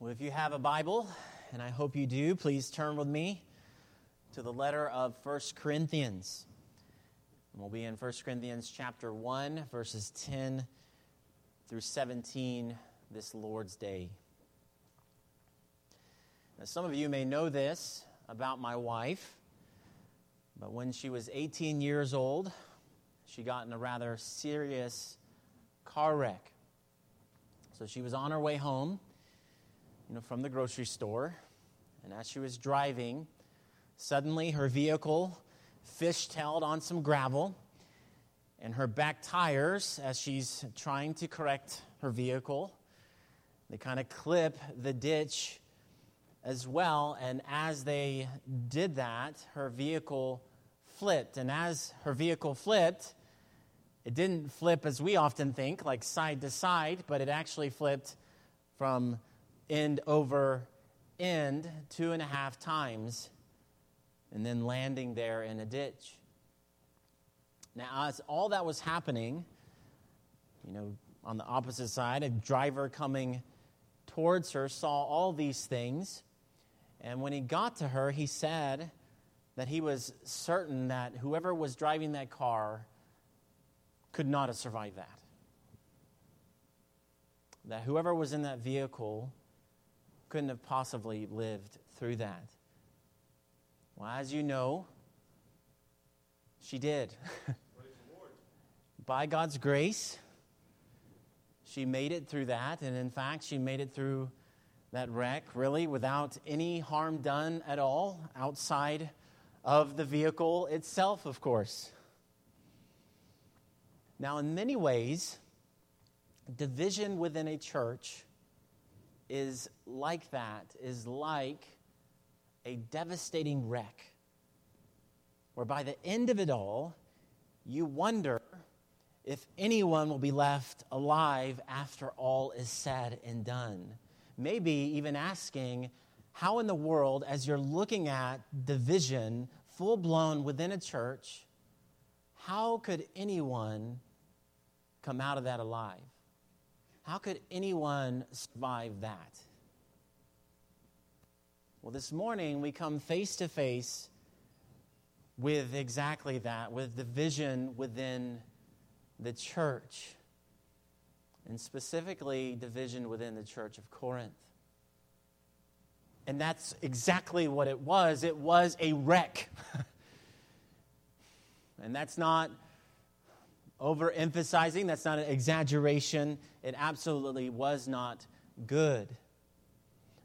Well, if you have a Bible, and I hope you do, please turn with me to the letter of 1 Corinthians. And we'll be in 1 Corinthians chapter 1, verses 10 through 17 this Lord's Day. Now, some of you may know this about my wife, but when she was 18 years old, she got in a rather serious car wreck. So she was on her way home you know, from the grocery store. And as she was driving, suddenly her vehicle fishtailed on some gravel. And her back tires, as she's trying to correct her vehicle, they kind of clip the ditch as well. And as they did that, her vehicle flipped. And as her vehicle flipped, it didn't flip as we often think, like side to side, but it actually flipped from end over end two and a half times and then landing there in a ditch. Now, as all that was happening, you know, on the opposite side, a driver coming towards her saw all these things. And when he got to her, he said that he was certain that whoever was driving that car could not have survived that. That whoever was in that vehicle couldn't have possibly lived through that. Well, as you know, she did. By God's grace, she made it through that. And in fact, she made it through that wreck, really, without any harm done at all outside of the vehicle itself, of course. Now, in many ways, division within a church is like that, is like a devastating wreck, where by the end of it all, you wonder if anyone will be left alive after all is said and done. Maybe even asking, how in the world, as you're looking at division full blown within a church, how could anyone come out of that alive? How could anyone survive that? Well, this morning we come face to face with exactly that, with the vision within the church, and specifically division within the church of Corinth. And that's exactly what it was. It was a wreck. and that's not overemphasizing, that's not an exaggeration. It absolutely was not good.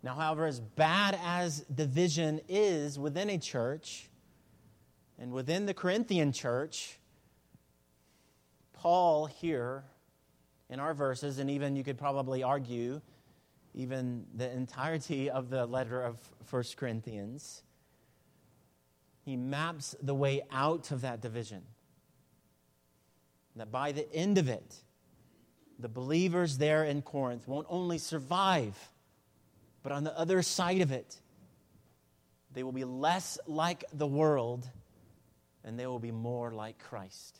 Now, however, as bad as division is within a church and within the Corinthian church, Paul here in our verses, and even you could probably argue, even the entirety of the letter of First Corinthians, he maps the way out of that division that by the end of it, the believers there in Corinth won't only survive, but on the other side of it, they will be less like the world and they will be more like Christ.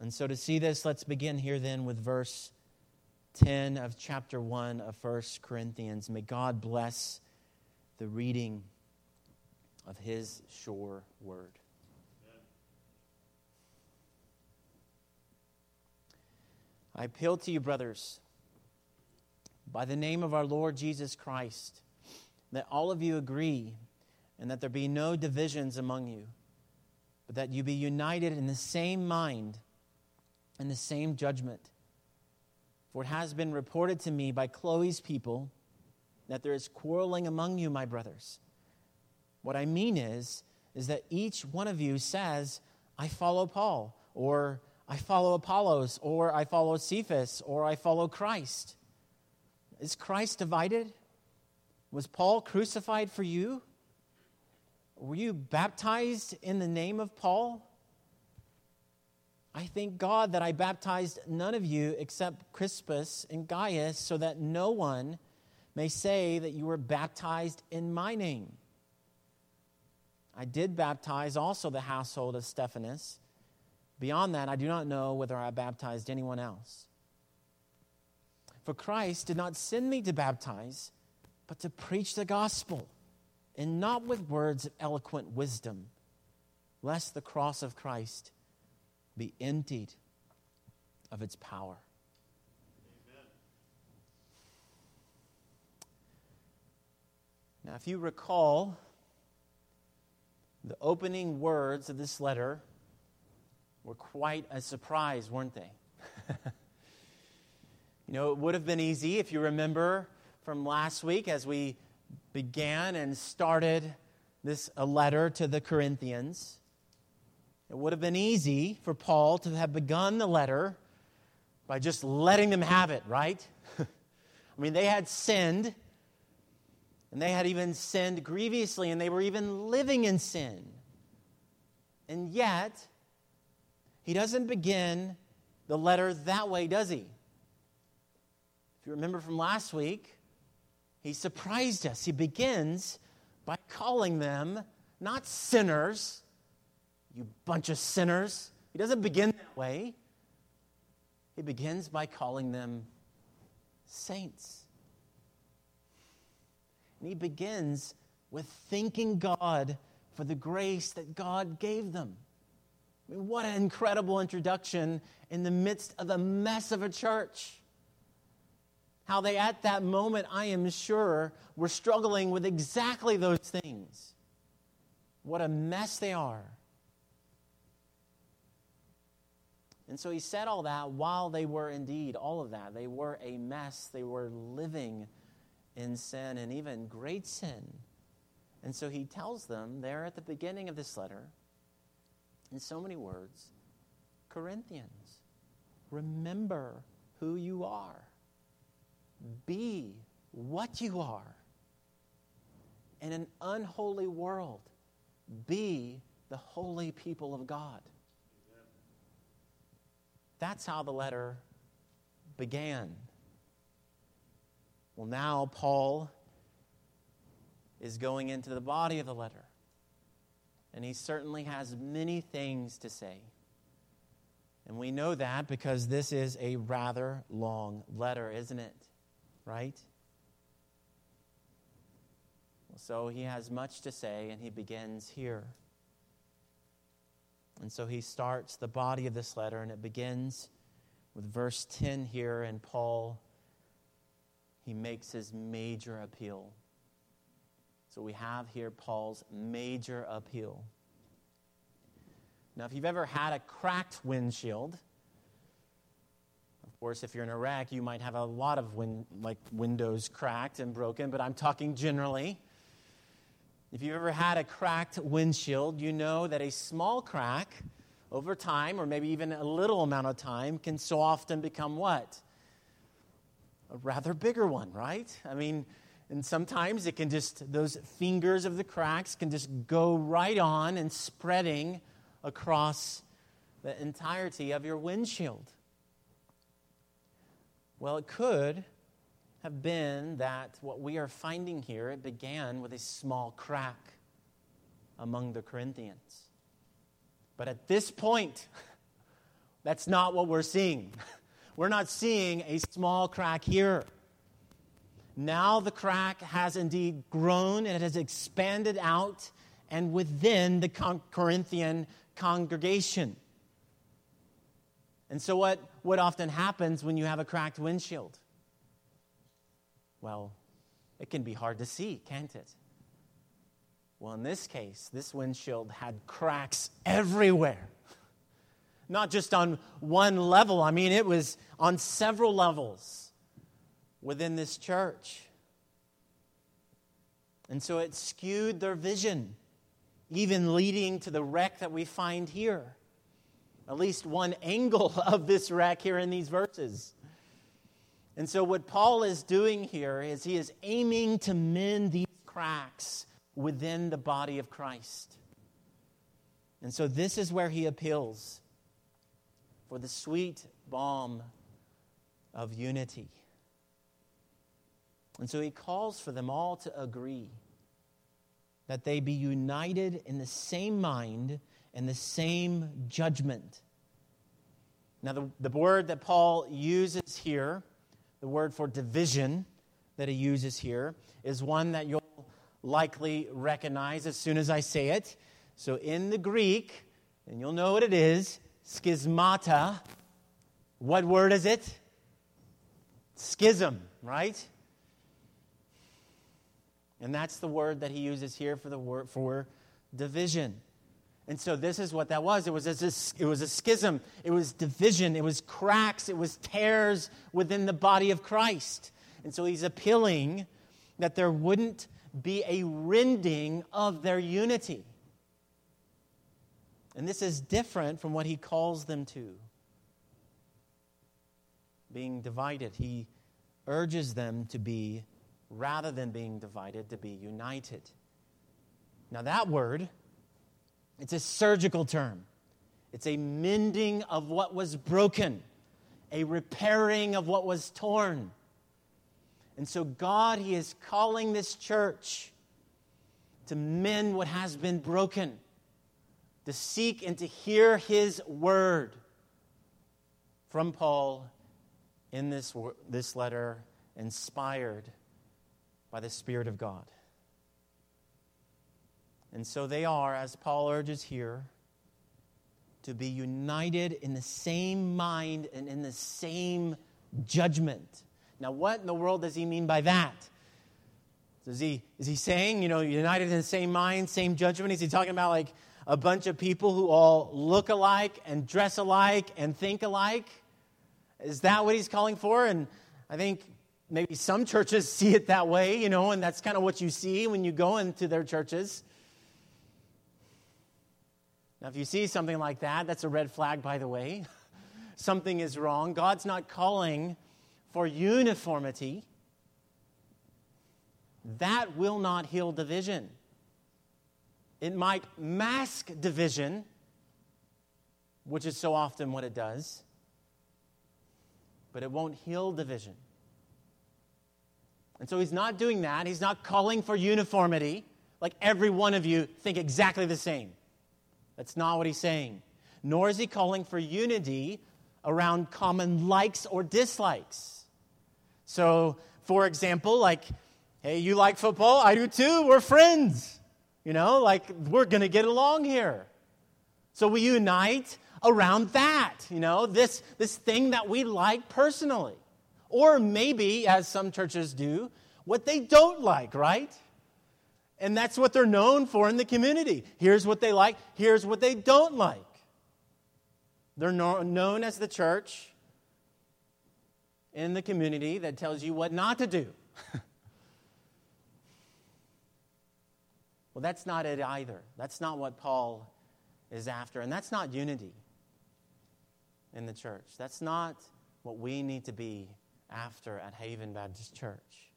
And so, to see this, let's begin here then with verse 10 of chapter 1 of 1 Corinthians. May God bless the reading of his sure word. I appeal to you, brothers, by the name of our Lord Jesus Christ, that all of you agree and that there be no divisions among you, but that you be united in the same mind and the same judgment. For it has been reported to me by Chloe's people that there is quarreling among you, my brothers. What I mean is, is that each one of you says, I follow Paul, or I follow Apollos, or I follow Cephas, or I follow Christ. Is Christ divided? Was Paul crucified for you? Were you baptized in the name of Paul? I thank God that I baptized none of you except Crispus and Gaius, so that no one may say that you were baptized in my name. I did baptize also the household of Stephanas. Beyond that, I do not know whether I baptized anyone else. For Christ did not send me to baptize, but to preach the gospel, and not with words of eloquent wisdom, lest the cross of Christ be emptied of its power. Amen. Now, if you recall, the opening words of this letter were quite a surprise, weren't they? you know, it would have been easy if you remember from last week as we began and started this a letter to the Corinthians. It would have been easy for Paul to have begun the letter by just letting them have it, right? I mean, they had sinned, and they had even sinned grievously, and they were even living in sin. And yet, he doesn't begin the letter that way, does he? If you remember from last week, he surprised us. He begins by calling them not sinners, you bunch of sinners. He doesn't begin that way. He begins by calling them saints. And he begins with thanking God for the grace that God gave them. I mean, what an incredible introduction in the midst of the mess of a church. How they, at that moment, I am sure, were struggling with exactly those things. What a mess they are. And so he said all that while they were indeed all of that. They were a mess. They were living in sin and even great sin. And so he tells them there at the beginning of this letter in so many words Corinthians, remember who you are, be what you are. In an unholy world, be the holy people of God. That's how the letter began. Well, now Paul is going into the body of the letter. And he certainly has many things to say. And we know that because this is a rather long letter, isn't it? Right? So he has much to say, and he begins here. And so he starts the body of this letter, and it begins with verse 10 here, and Paul, he makes his major appeal. So we have here Paul's major appeal. Now, if you've ever had a cracked windshield, of course, if you're in Iraq, you might have a lot of win- like windows cracked and broken, but I'm talking generally. If you've ever had a cracked windshield, you know that a small crack over time, or maybe even a little amount of time, can so often become what? A rather bigger one, right? I mean, and sometimes it can just, those fingers of the cracks can just go right on and spreading across the entirety of your windshield. Well, it could have been that what we are finding here, it began with a small crack among the Corinthians. But at this point, that's not what we're seeing. We're not seeing a small crack here. Now the crack has indeed grown and it has expanded out and within the Corinthian congregation. And so, what, what often happens when you have a cracked windshield? Well, it can be hard to see, can't it? Well, in this case, this windshield had cracks everywhere. Not just on one level, I mean, it was on several levels within this church. And so it skewed their vision, even leading to the wreck that we find here. At least one angle of this wreck here in these verses. And so, what Paul is doing here is he is aiming to mend these cracks within the body of Christ. And so, this is where he appeals for the sweet balm of unity. And so he calls for them all to agree that they be united in the same mind and the same judgment. Now, the, the word that Paul uses here the word for division that he uses here is one that you'll likely recognize as soon as I say it. So in the Greek, and you'll know what it is, schismata. What word is it? Schism, right? And that's the word that he uses here for the word for division. And so this is what that was. It was a, it was a schism. It was division. It was cracks. It was tears within the body of Christ. And so he's appealing that there wouldn't be a rending of their unity. And this is different from what he calls them to being divided. He urges them to be, rather than being divided, to be united. Now, that word, it's a surgical term. It's a mending of what was broken, a repairing of what was torn. And so, God, He is calling this church to mend what has been broken, to seek and to hear His word from Paul in this, this letter, inspired by the Spirit of God. And so they are, as Paul urges here, to be united in the same mind and in the same judgment. Now, what in the world does he mean by that? Is he, is he saying, you know, united in the same mind, same judgment? Is he talking about like a bunch of people who all look alike and dress alike and think alike? Is that what he's calling for? And I think maybe some churches see it that way, you know, and that's kind of what you see when you go into their churches. Now, if you see something like that, that's a red flag, by the way. something is wrong. God's not calling for uniformity. That will not heal division. It might mask division, which is so often what it does but it won't heal division. And so he's not doing that. He's not calling for uniformity, like every one of you think exactly the same. That's not what he's saying. Nor is he calling for unity around common likes or dislikes. So, for example, like, hey, you like football? I do too. We're friends. You know, like, we're going to get along here. So we unite around that, you know, this, this thing that we like personally. Or maybe, as some churches do, what they don't like, right? And that's what they're known for in the community. Here's what they like, here's what they don't like. They're known as the church in the community that tells you what not to do. well, that's not it either. That's not what Paul is after, and that's not unity in the church. That's not what we need to be after at Haven Baptist Church.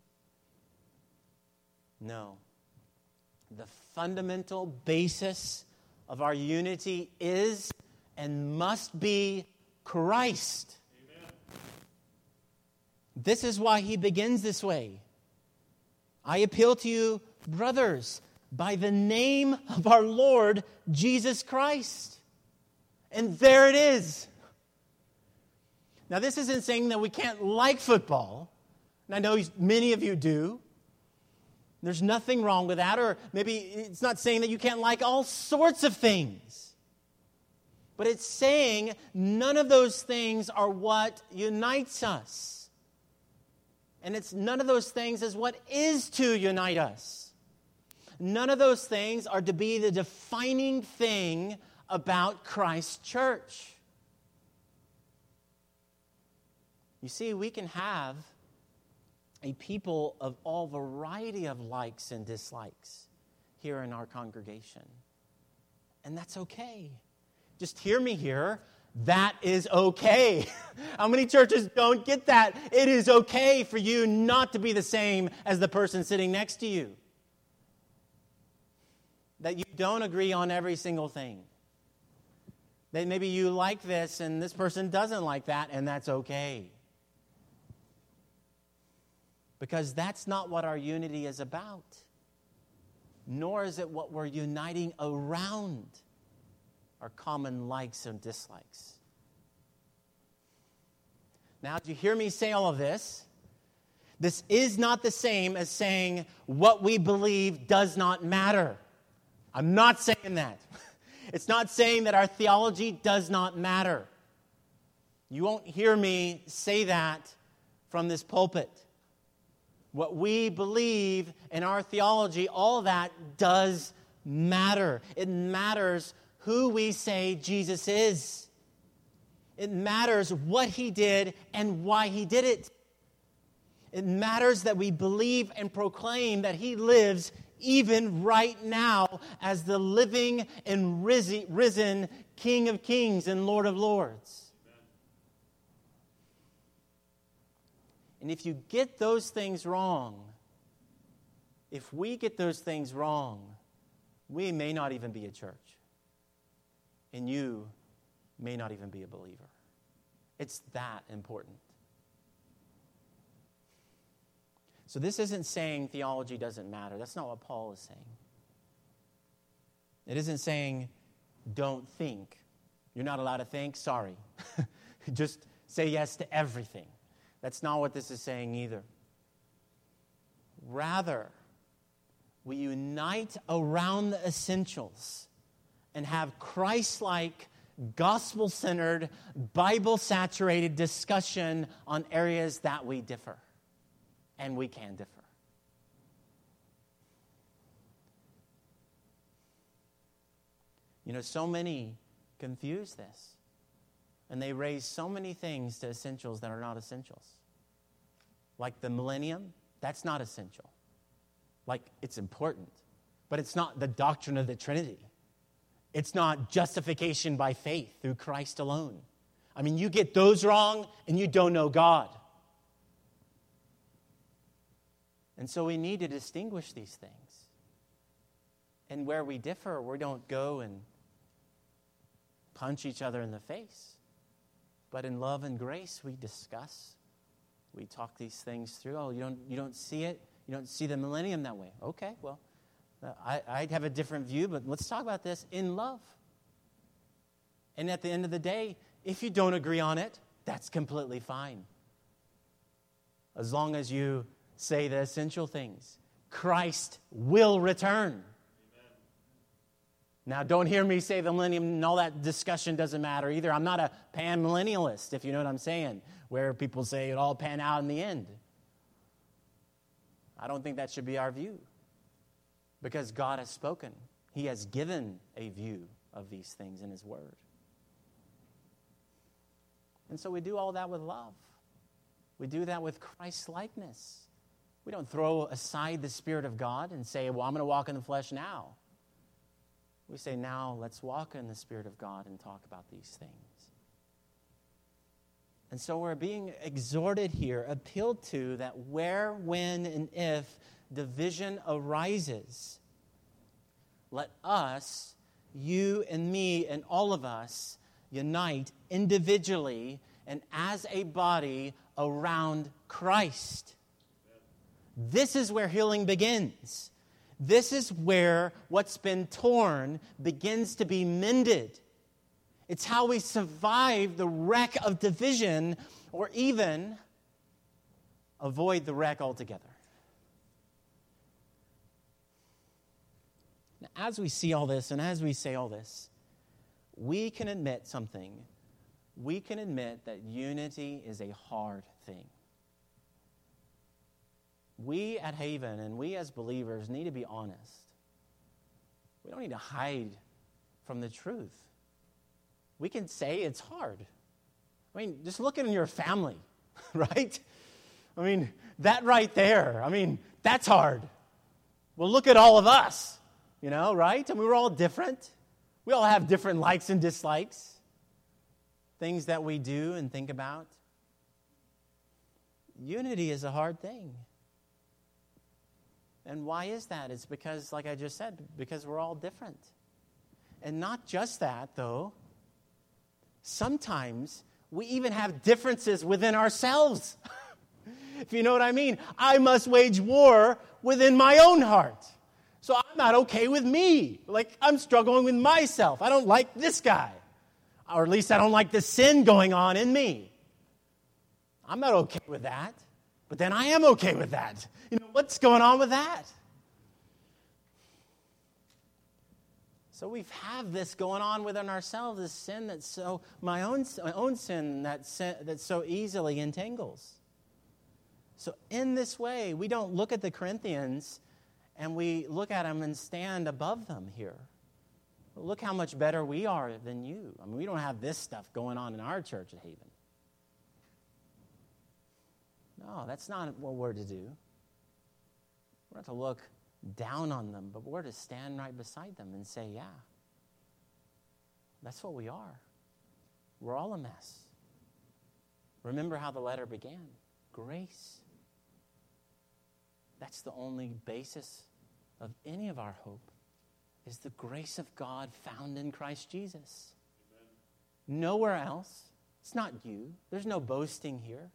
No. The fundamental basis of our unity is and must be Christ. Amen. This is why he begins this way. I appeal to you, brothers, by the name of our Lord Jesus Christ. And there it is. Now, this isn't saying that we can't like football, and I know many of you do. There's nothing wrong with that, or maybe it's not saying that you can't like all sorts of things. But it's saying none of those things are what unites us. And it's none of those things is what is to unite us. None of those things are to be the defining thing about Christ's church. You see, we can have a people of all variety of likes and dislikes here in our congregation. And that's okay. Just hear me here. That is okay. How many churches don't get that? It is okay for you not to be the same as the person sitting next to you. That you don't agree on every single thing. That maybe you like this and this person doesn't like that, and that's okay. Because that's not what our unity is about, nor is it what we're uniting around our common likes and dislikes. Now, do you hear me say all of this? This is not the same as saying what we believe does not matter. I'm not saying that. It's not saying that our theology does not matter. You won't hear me say that from this pulpit. What we believe in our theology, all that does matter. It matters who we say Jesus is. It matters what he did and why he did it. It matters that we believe and proclaim that he lives even right now as the living and risen King of Kings and Lord of Lords. And if you get those things wrong, if we get those things wrong, we may not even be a church. And you may not even be a believer. It's that important. So, this isn't saying theology doesn't matter. That's not what Paul is saying. It isn't saying don't think. You're not allowed to think. Sorry. Just say yes to everything. That's not what this is saying either. Rather, we unite around the essentials and have Christ like, gospel centered, Bible saturated discussion on areas that we differ and we can differ. You know, so many confuse this. And they raise so many things to essentials that are not essentials. Like the millennium, that's not essential. Like it's important, but it's not the doctrine of the Trinity. It's not justification by faith through Christ alone. I mean, you get those wrong and you don't know God. And so we need to distinguish these things. And where we differ, we don't go and punch each other in the face. But in love and grace, we discuss. We talk these things through. Oh, you don't, you don't see it? You don't see the millennium that way? Okay, well, I, I have a different view, but let's talk about this in love. And at the end of the day, if you don't agree on it, that's completely fine. As long as you say the essential things. Christ will return. Now, don't hear me say the millennium and all that discussion doesn't matter either. I'm not a pan millennialist, if you know what I'm saying, where people say it all pan out in the end. I don't think that should be our view because God has spoken, He has given a view of these things in His Word. And so we do all that with love. We do that with Christ likeness. We don't throw aside the Spirit of God and say, well, I'm going to walk in the flesh now. We say, now let's walk in the Spirit of God and talk about these things. And so we're being exhorted here, appealed to, that where, when, and if division arises, let us, you and me and all of us, unite individually and as a body around Christ. This is where healing begins. This is where what's been torn begins to be mended. It's how we survive the wreck of division or even avoid the wreck altogether. Now, as we see all this and as we say all this, we can admit something. We can admit that unity is a hard thing we at Haven and we as believers need to be honest. We don't need to hide from the truth. We can say it's hard. I mean, just look in your family, right? I mean, that right there, I mean, that's hard. Well, look at all of us, you know, right? I mean, we're all different. We all have different likes and dislikes, things that we do and think about. Unity is a hard thing. And why is that? It's because, like I just said, because we're all different. And not just that, though. Sometimes we even have differences within ourselves. if you know what I mean. I must wage war within my own heart. So I'm not okay with me. Like, I'm struggling with myself. I don't like this guy. Or at least I don't like the sin going on in me. I'm not okay with that. But then I am okay with that. You know, what's going on with that? So we have this going on within ourselves, this sin that's so, my own, my own sin that, that so easily entangles. So in this way, we don't look at the Corinthians and we look at them and stand above them here. Look how much better we are than you. I mean, we don't have this stuff going on in our church at Haven. No, that's not what we're to do. We're not to look down on them, but we're to stand right beside them and say, yeah, that's what we are. We're all a mess. Remember how the letter began grace. That's the only basis of any of our hope is the grace of God found in Christ Jesus. Amen. Nowhere else. It's not you. There's no boasting here.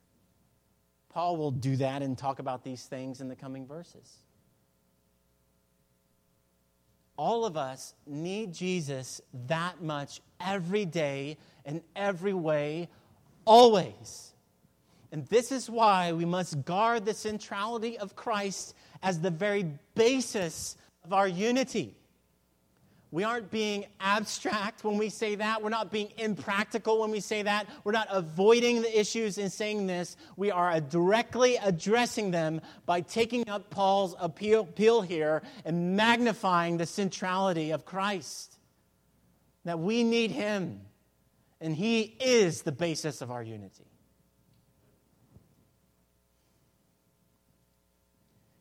Paul will do that and talk about these things in the coming verses all of us need Jesus that much every day, in every way, always. And this is why we must guard the centrality of Christ as the very basis of our unity. We aren't being abstract when we say that. We're not being impractical when we say that. We're not avoiding the issues in saying this. We are directly addressing them by taking up Paul's appeal, appeal here and magnifying the centrality of Christ. That we need him, and he is the basis of our unity.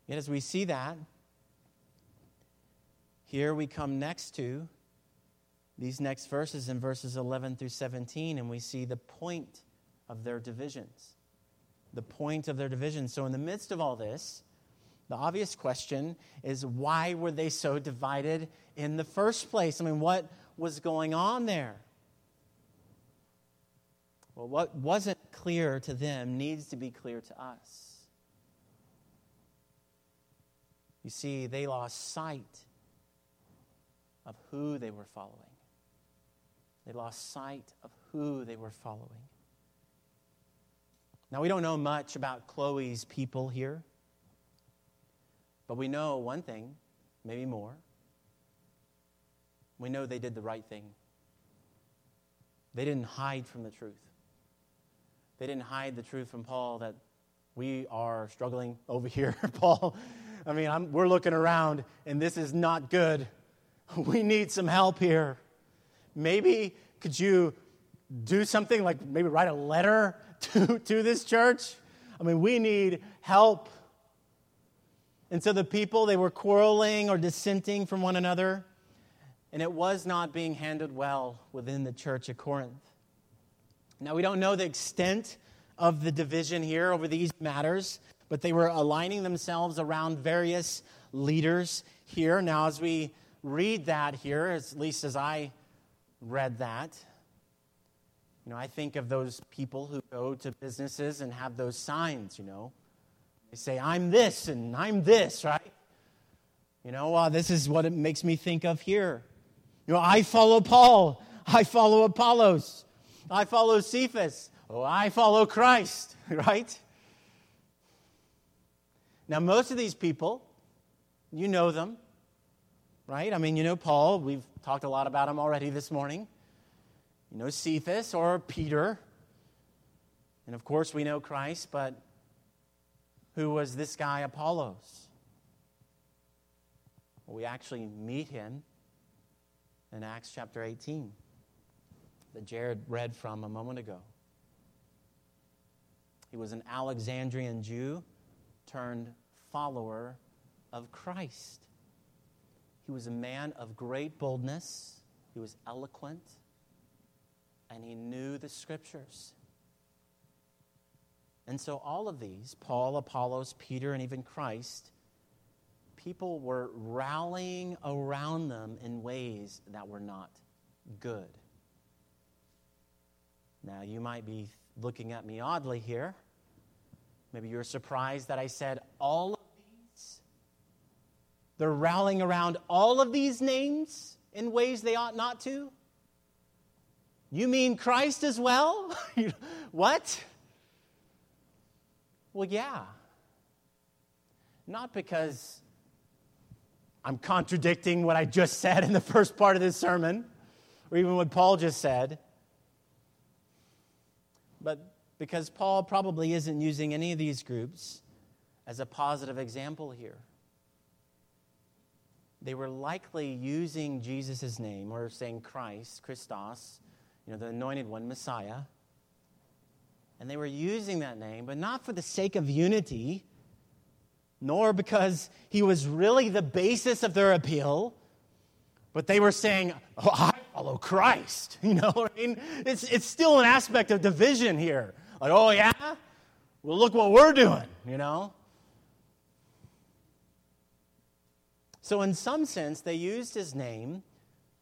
Yet, as we see that, here we come next to these next verses in verses 11 through 17, and we see the point of their divisions. The point of their divisions. So, in the midst of all this, the obvious question is why were they so divided in the first place? I mean, what was going on there? Well, what wasn't clear to them needs to be clear to us. You see, they lost sight of who they were following. They lost sight of who they were following. Now, we don't know much about Chloe's people here, but we know one thing, maybe more. We know they did the right thing. They didn't hide from the truth. They didn't hide the truth from Paul that we are struggling over here, Paul. I mean, I'm, we're looking around and this is not good. we need some help here. Maybe could you do something like maybe write a letter to, to this church? I mean, we need help. And so the people, they were quarreling or dissenting from one another, and it was not being handled well within the church at Corinth. Now, we don't know the extent of the division here over these matters, but they were aligning themselves around various leaders here. Now, as we read that here, at least as I read that, you know, I think of those people who go to businesses and have those signs, you know. They say, I'm this and I'm this, right? You know, uh, this is what it makes me think of here. You know, I follow Paul. I follow Apollos. I follow Cephas. Oh, I follow Christ, right? Now, most of these people, you know them right? I mean, you know Paul. We've talked a lot about him already this morning. You know Cephas or Peter. And of course, we know Christ, but who was this guy, Apollos? Well, we actually meet him in Acts chapter 18 that Jared read from a moment ago. He was an Alexandrian Jew turned follower of Christ. He was a man of great boldness, he was eloquent, and he knew the scriptures. And so, all of these, Paul, Apollos, Peter, and even Christ, people were rallying around them in ways that were not good. Now, you might be looking at me oddly here. Maybe you're surprised that I said all they're rallying around all of these names in ways they ought not to? You mean Christ as well? what? Well, yeah. not because I'm contradicting what I just said in the first part of this sermon, or even what Paul just said, but because Paul probably isn't using any of these groups as a positive example here. They were likely using Jesus' name or saying Christ, Christos, you know, the anointed one, Messiah. And they were using that name, but not for the sake of unity, nor because he was really the basis of their appeal, but they were saying, Oh, I follow Christ. You know, I mean, it's, it's still an aspect of division here. Like, oh, yeah? Well, look what we're doing, you know? So, in some sense, they used his name,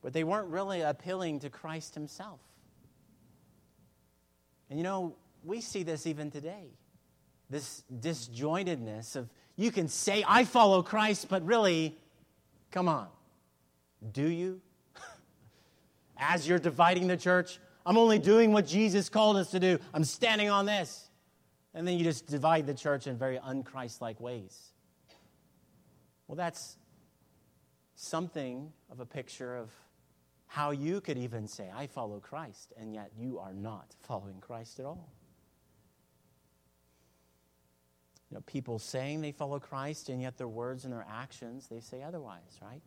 but they weren't really appealing to Christ himself. And you know, we see this even today this disjointedness of you can say, I follow Christ, but really, come on, do you? As you're dividing the church, I'm only doing what Jesus called us to do. I'm standing on this. And then you just divide the church in very unchristlike ways. Well, that's something of a picture of how you could even say, I follow Christ, and yet you are not following Christ at all. You know, people saying they follow Christ, and yet their words and their actions, they say otherwise, right?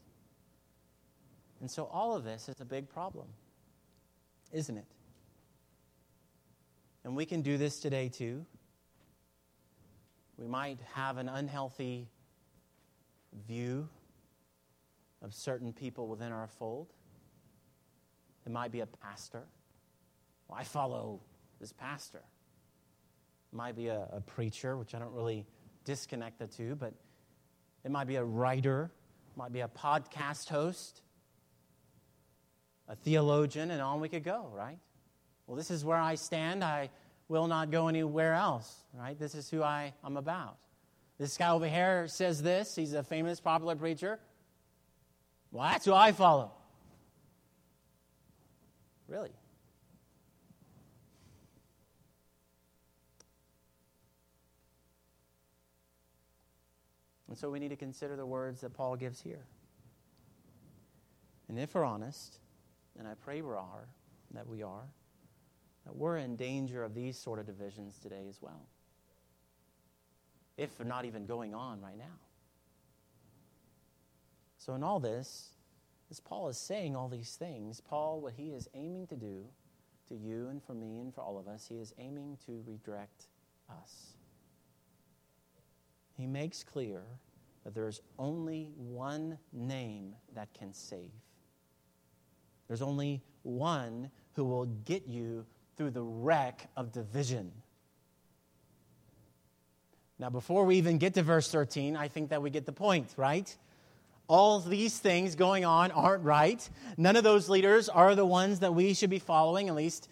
And so all of this is a big problem, isn't it? And we can do this today too. We might have an unhealthy view of certain people within our fold. It might be a pastor. Well, I follow this pastor. It might be a, a preacher, which I don't really disconnect the two, but it might be a writer, it might be a podcast host, a theologian, and on we could go, right? Well, this is where I stand. I will not go anywhere else, right? This is who I am about. This guy over here says this. He's a famous, popular preacher. Well, that's who I follow. Really? And so we need to consider the words that Paul gives here. And if we're honest, and I pray we are, that we are, that we're in danger of these sort of divisions today as well. If not even going on right now. So, in all this, as Paul is saying all these things, Paul, what he is aiming to do to you and for me and for all of us, he is aiming to redirect us he makes clear that there is only one name that can save. There's only one who will get you through the wreck of division. Now, before we even get to verse 13, I think that we get the point, right? All these things going on aren't right. None of those leaders are the ones that we should be following, at least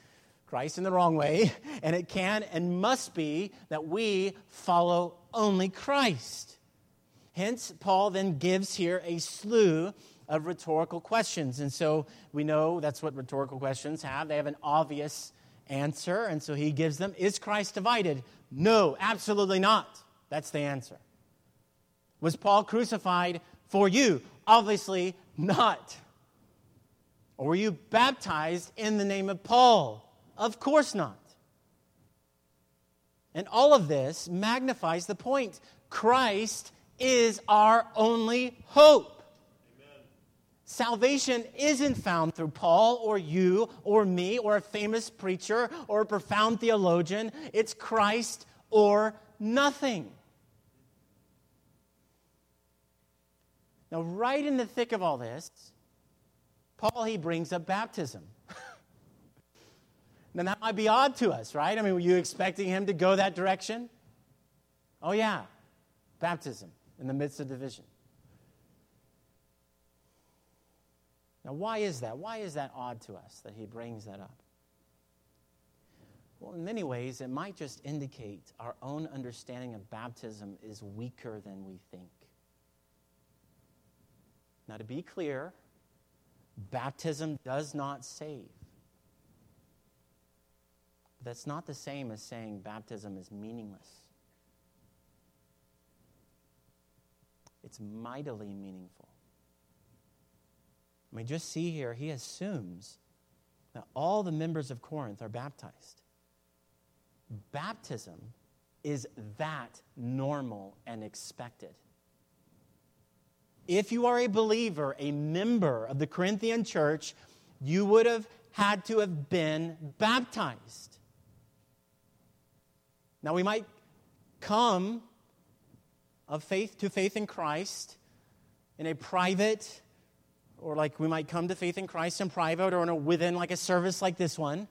Christ in the wrong way. And it can and must be that we follow only Christ. Hence, Paul then gives here a slew of rhetorical questions. And so we know that's what rhetorical questions have. They have an obvious answer. And so he gives them Is Christ divided? No, absolutely not. That's the answer. Was Paul crucified for you? Obviously not. Or were you baptized in the name of Paul? Of course not. And all of this magnifies the point Christ is our only hope. Amen. Salvation isn't found through Paul or you or me or a famous preacher or a profound theologian. It's Christ or nothing. Now, right in the thick of all this, Paul, he brings up baptism. now, that might be odd to us, right? I mean, were you expecting him to go that direction? Oh, yeah, baptism in the midst of division. Now, why is that? Why is that odd to us that he brings that up? Well, in many ways, it might just indicate our own understanding of baptism is weaker than we think. Now, to be clear, baptism does not save. That's not the same as saying baptism is meaningless. it's mightily meaningful. I mean, just see here, he assumes that all the members of Corinth are baptized. Baptism is that normal and expected. If you are a believer, a member of the Corinthian church, you would have had to have been baptized. Now, we might come of faith to faith in Christ in a private, or like we might come to faith in Christ in private or in a, within like a service like this one,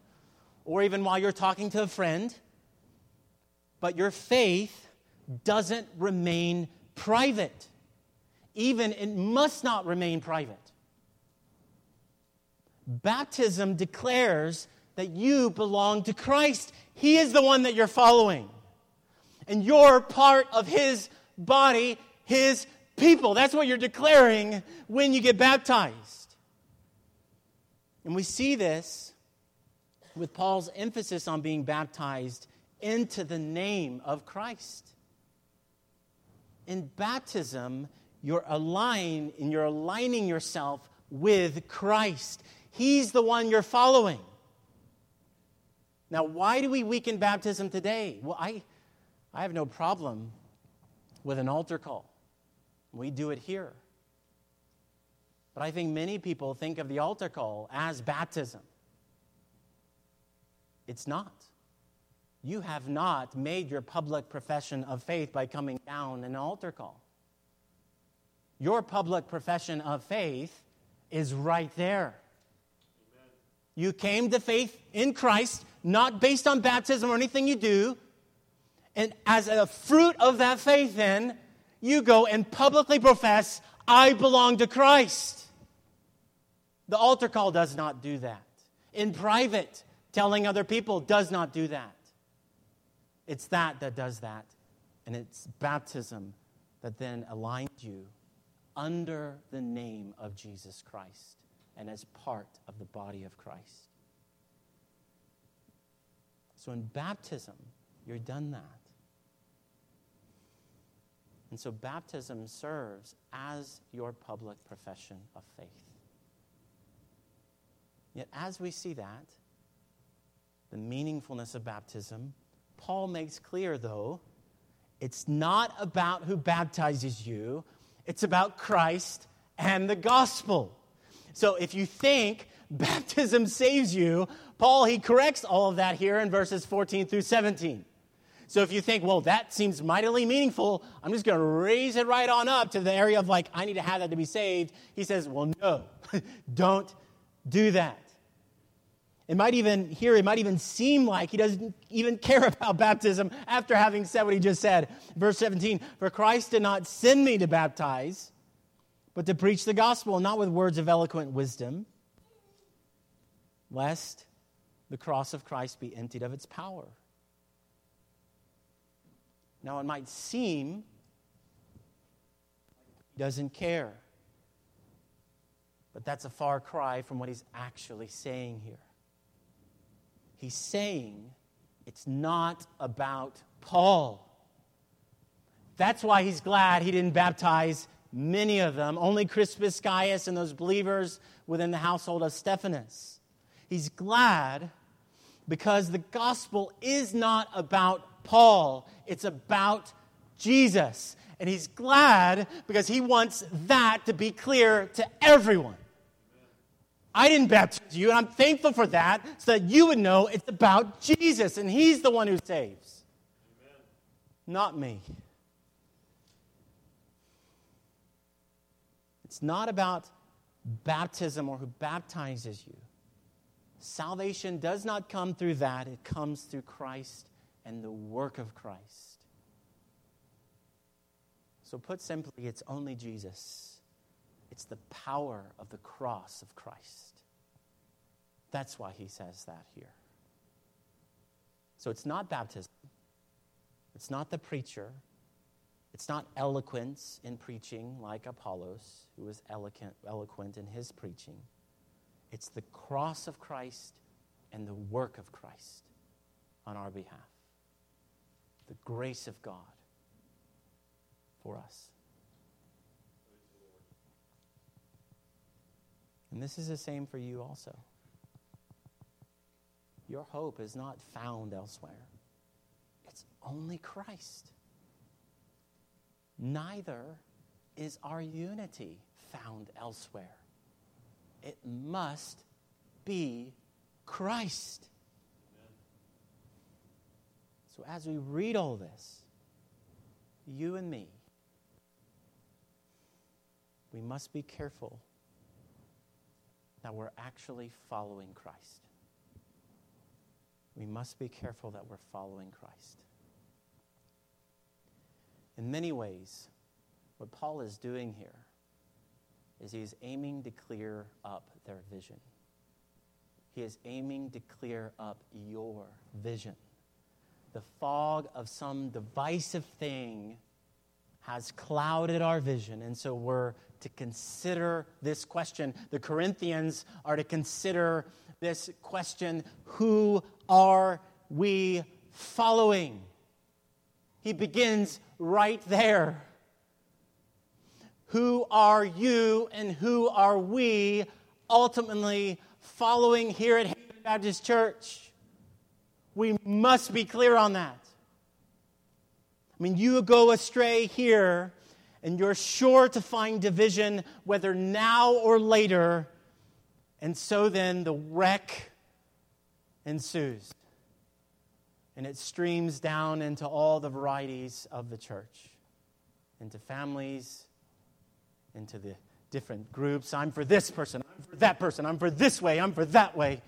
or even while you're talking to a friend. But your faith doesn't remain private. Even it must not remain private. Baptism declares that you belong to Christ. He is the one that you're following. And you're part of His body, His people. That's what you're declaring when you get baptized. And we see this with Paul's emphasis on being baptized into the name of Christ. In baptism, you're aligned and you're aligning yourself with Christ. He's the one you're following. Now, why do we weaken baptism today? Well, I, I have no problem with an altar call. We do it here. But I think many people think of the altar call as baptism. It's not. You have not made your public profession of faith by coming down an altar call. Your public profession of faith is right there. Amen. You came to faith in Christ, not based on baptism or anything you do. And as a fruit of that faith, then, you go and publicly profess, I belong to Christ. The altar call does not do that. In private, telling other people does not do that. It's that that does that. And it's baptism that then aligns you under the name of Jesus Christ and as part of the body of Christ. So in baptism, you're done that. And so baptism serves as your public profession of faith. Yet, as we see that, the meaningfulness of baptism, Paul makes clear, though, it's not about who baptizes you, it's about Christ and the gospel. So if you think baptism saves you, Paul, he corrects all of that here in verses 14 through 17. So if you think, well, that seems mightily meaningful, I'm just going to raise it right on up to the area of like, I need to have that to be saved. He says, well, no, don't do that. It might even, here, it might even seem like he doesn't even care about baptism after having said what he just said. Verse 17 For Christ did not send me to baptize, but to preach the gospel, not with words of eloquent wisdom, lest the cross of Christ be emptied of its power. Now, it might seem he doesn't care, but that's a far cry from what he's actually saying here. He's saying it's not about Paul. That's why he's glad he didn't baptize many of them, only Crispus Gaius and those believers within the household of Stephanas. He's glad because the gospel is not about Paul, it's about Jesus. And he's glad because he wants that to be clear to everyone. I didn't baptize you, and I'm thankful for that so that you would know it's about Jesus, and He's the one who saves, Amen. not me. It's not about baptism or who baptizes you. Salvation does not come through that, it comes through Christ and the work of Christ. So, put simply, it's only Jesus. It's the power of the cross of Christ. That's why he says that here. So it's not baptism, it's not the preacher, it's not eloquence in preaching like Apollos, who was eloquent, eloquent in his preaching. It's the cross of Christ and the work of Christ on our behalf. The grace of God for us. And this is the same for you also. Your hope is not found elsewhere, it's only Christ. Neither is our unity found elsewhere. It must be Christ. So, as we read all this, you and me, we must be careful that we're actually following Christ. We must be careful that we're following Christ. In many ways, what Paul is doing here is he's aiming to clear up their vision. He is aiming to clear up your vision. The fog of some divisive thing has clouded our vision, and so we're to consider this question. The Corinthians are to consider this question Who are we following? He begins right there. Who are you and who are we ultimately following here at Haven Baptist Church? We must be clear on that. I mean, you go astray here, and you're sure to find division, whether now or later. And so then the wreck ensues. And it streams down into all the varieties of the church, into families, into the different groups. I'm for this person, I'm for that person, I'm for this way, I'm for that way.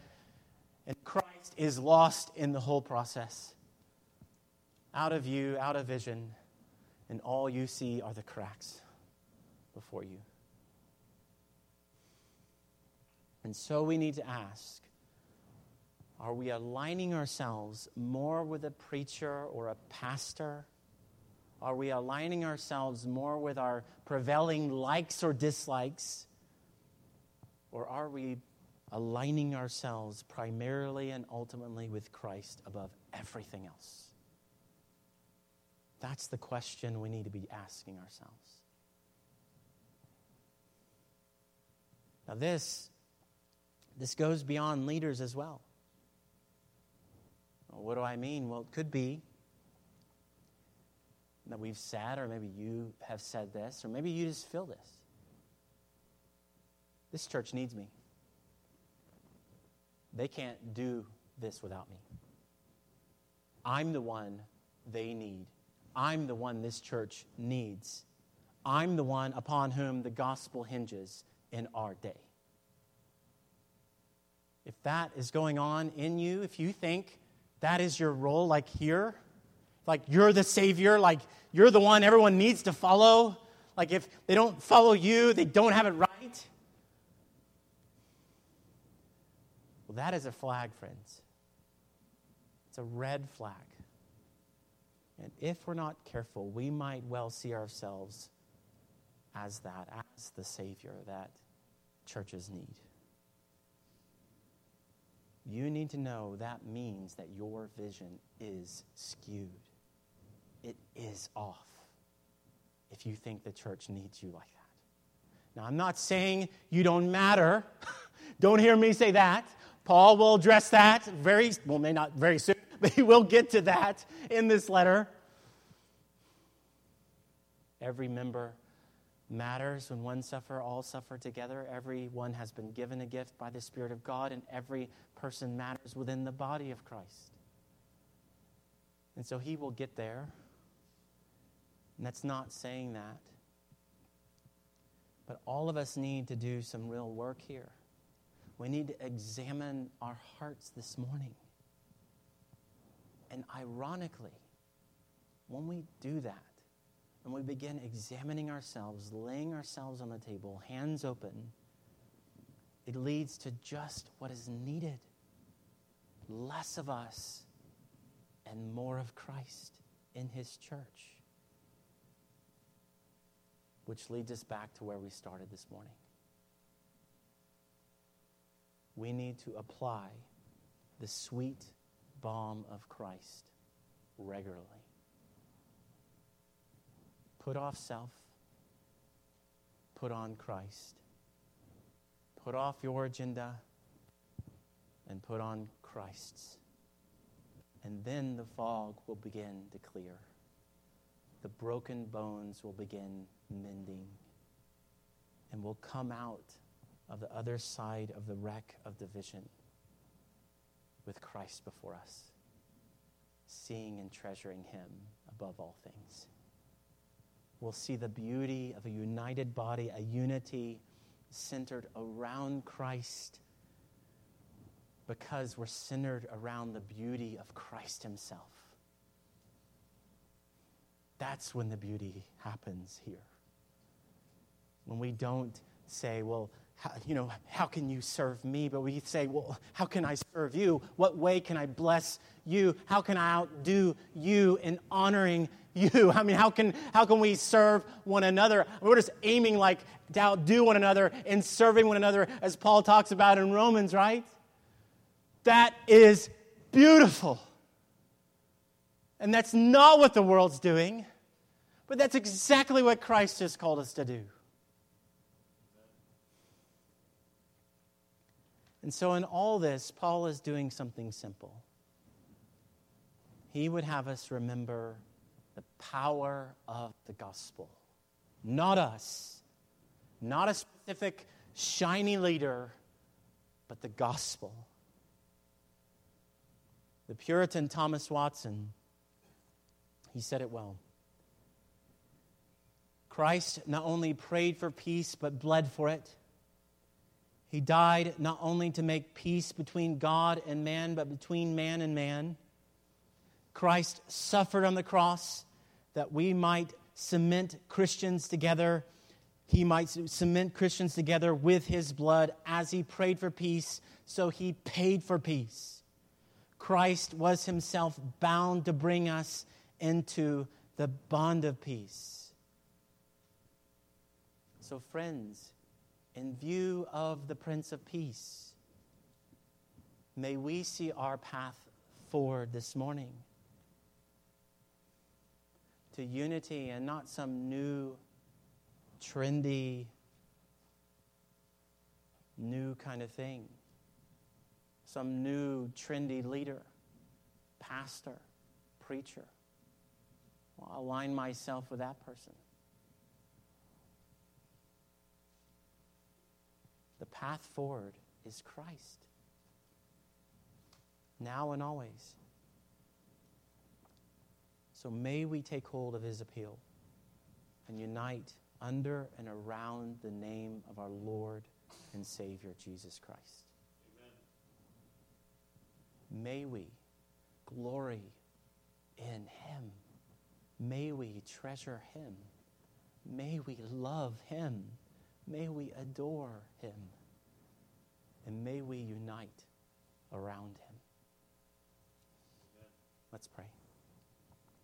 And Christ is lost in the whole process. Out of view, out of vision, and all you see are the cracks before you. And so we need to ask are we aligning ourselves more with a preacher or a pastor? Are we aligning ourselves more with our prevailing likes or dislikes? Or are we aligning ourselves primarily and ultimately with Christ above everything else? That's the question we need to be asking ourselves. Now, this, this goes beyond leaders as well. well. What do I mean? Well, it could be that we've said, or maybe you have said this, or maybe you just feel this. This church needs me. They can't do this without me. I'm the one they need. I'm the one this church needs. I'm the one upon whom the gospel hinges in our day. If that is going on in you, if you think that is your role, like here, like you're the Savior, like you're the one everyone needs to follow. Like if they don't follow you, they don't have it right. Well, that is a flag, friends. It's a red flag. And if we're not careful, we might well see ourselves as that, as the Savior that churches need. You need to know that means that your vision is skewed it is off if you think the church needs you like that. Now, I'm not saying you don't matter. don't hear me say that. Paul will address that very, well, may not very soon, he will get to that in this letter. Every member matters. When one suffer, all suffer together. Everyone has been given a gift by the Spirit of God, and every person matters within the body of Christ. And so he will get there. And that's not saying that. But all of us need to do some real work here. We need to examine our hearts this morning. And ironically, when we do that, and we begin examining ourselves, laying ourselves on the table, hands open, it leads to just what is needed less of us and more of Christ in his church which leads us back to where we started this morning. We need to apply the sweet balm of Christ regularly. Put off self, put on Christ, Put off your agenda and put on Christ's. And then the fog will begin to clear. The broken bones will begin mending. And we'll come out of the other side of the wreck of division with Christ before us, seeing and treasuring Him above all things. We'll see the beauty of a united body, a unity centered around Christ because we're centered around the beauty of Christ Himself. That's when the beauty happens here. When we don't say, well, how, you know, how can you serve me? But we say, well, how can I serve you? What way can I bless you? How can I outdo you in honoring you? I mean, how can, how can we serve one another? We're just aiming like to outdo one another in serving one another, as Paul talks about in Romans, right? That is beautiful. And that's not what the world's doing, but that's exactly what Christ has called us to do. And so, in all this, Paul is doing something simple. He would have us remember the power of the gospel, not us, not a specific shiny leader, but the gospel. The Puritan Thomas Watson, he said it well. Christ not only prayed for peace, but bled for it. He died not only to make peace between God and man, but between man and man. Christ suffered on the cross that we might cement Christians together. He might cement Christians together with his blood as he prayed for peace, so he paid for peace. Christ was himself bound to bring us into the bond of peace. So, friends, in view of the Prince of Peace, may we see our path forward this morning to unity and not some new, trendy, new kind of thing. Some new, trendy leader, pastor, preacher. I'll align myself with that person. Path forward is Christ, now and always. So may we take hold of his appeal and unite under and around the name of our Lord and Savior, Jesus Christ. Amen. May we glory in him. May we treasure him. May we love him. May we adore him. And may we unite around him. Let's pray.